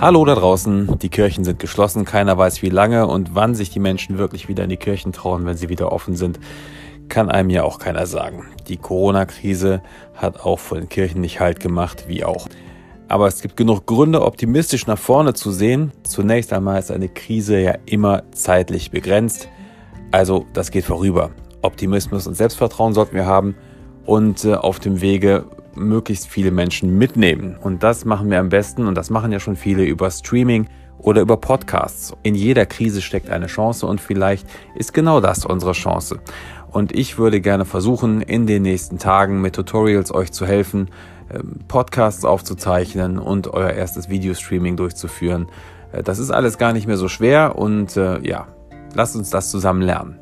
Hallo da draußen, die Kirchen sind geschlossen, keiner weiß wie lange und wann sich die Menschen wirklich wieder in die Kirchen trauen, wenn sie wieder offen sind, kann einem ja auch keiner sagen. Die Corona-Krise hat auch vor den Kirchen nicht halt gemacht, wie auch. Aber es gibt genug Gründe, optimistisch nach vorne zu sehen. Zunächst einmal ist eine Krise ja immer zeitlich begrenzt. Also das geht vorüber. Optimismus und Selbstvertrauen sollten wir haben und äh, auf dem Wege möglichst viele Menschen mitnehmen. Und das machen wir am besten und das machen ja schon viele über Streaming oder über Podcasts. In jeder Krise steckt eine Chance und vielleicht ist genau das unsere Chance. Und ich würde gerne versuchen, in den nächsten Tagen mit Tutorials euch zu helfen, ähm, Podcasts aufzuzeichnen und euer erstes Videostreaming durchzuführen. Äh, das ist alles gar nicht mehr so schwer und äh, ja, lasst uns das zusammen lernen.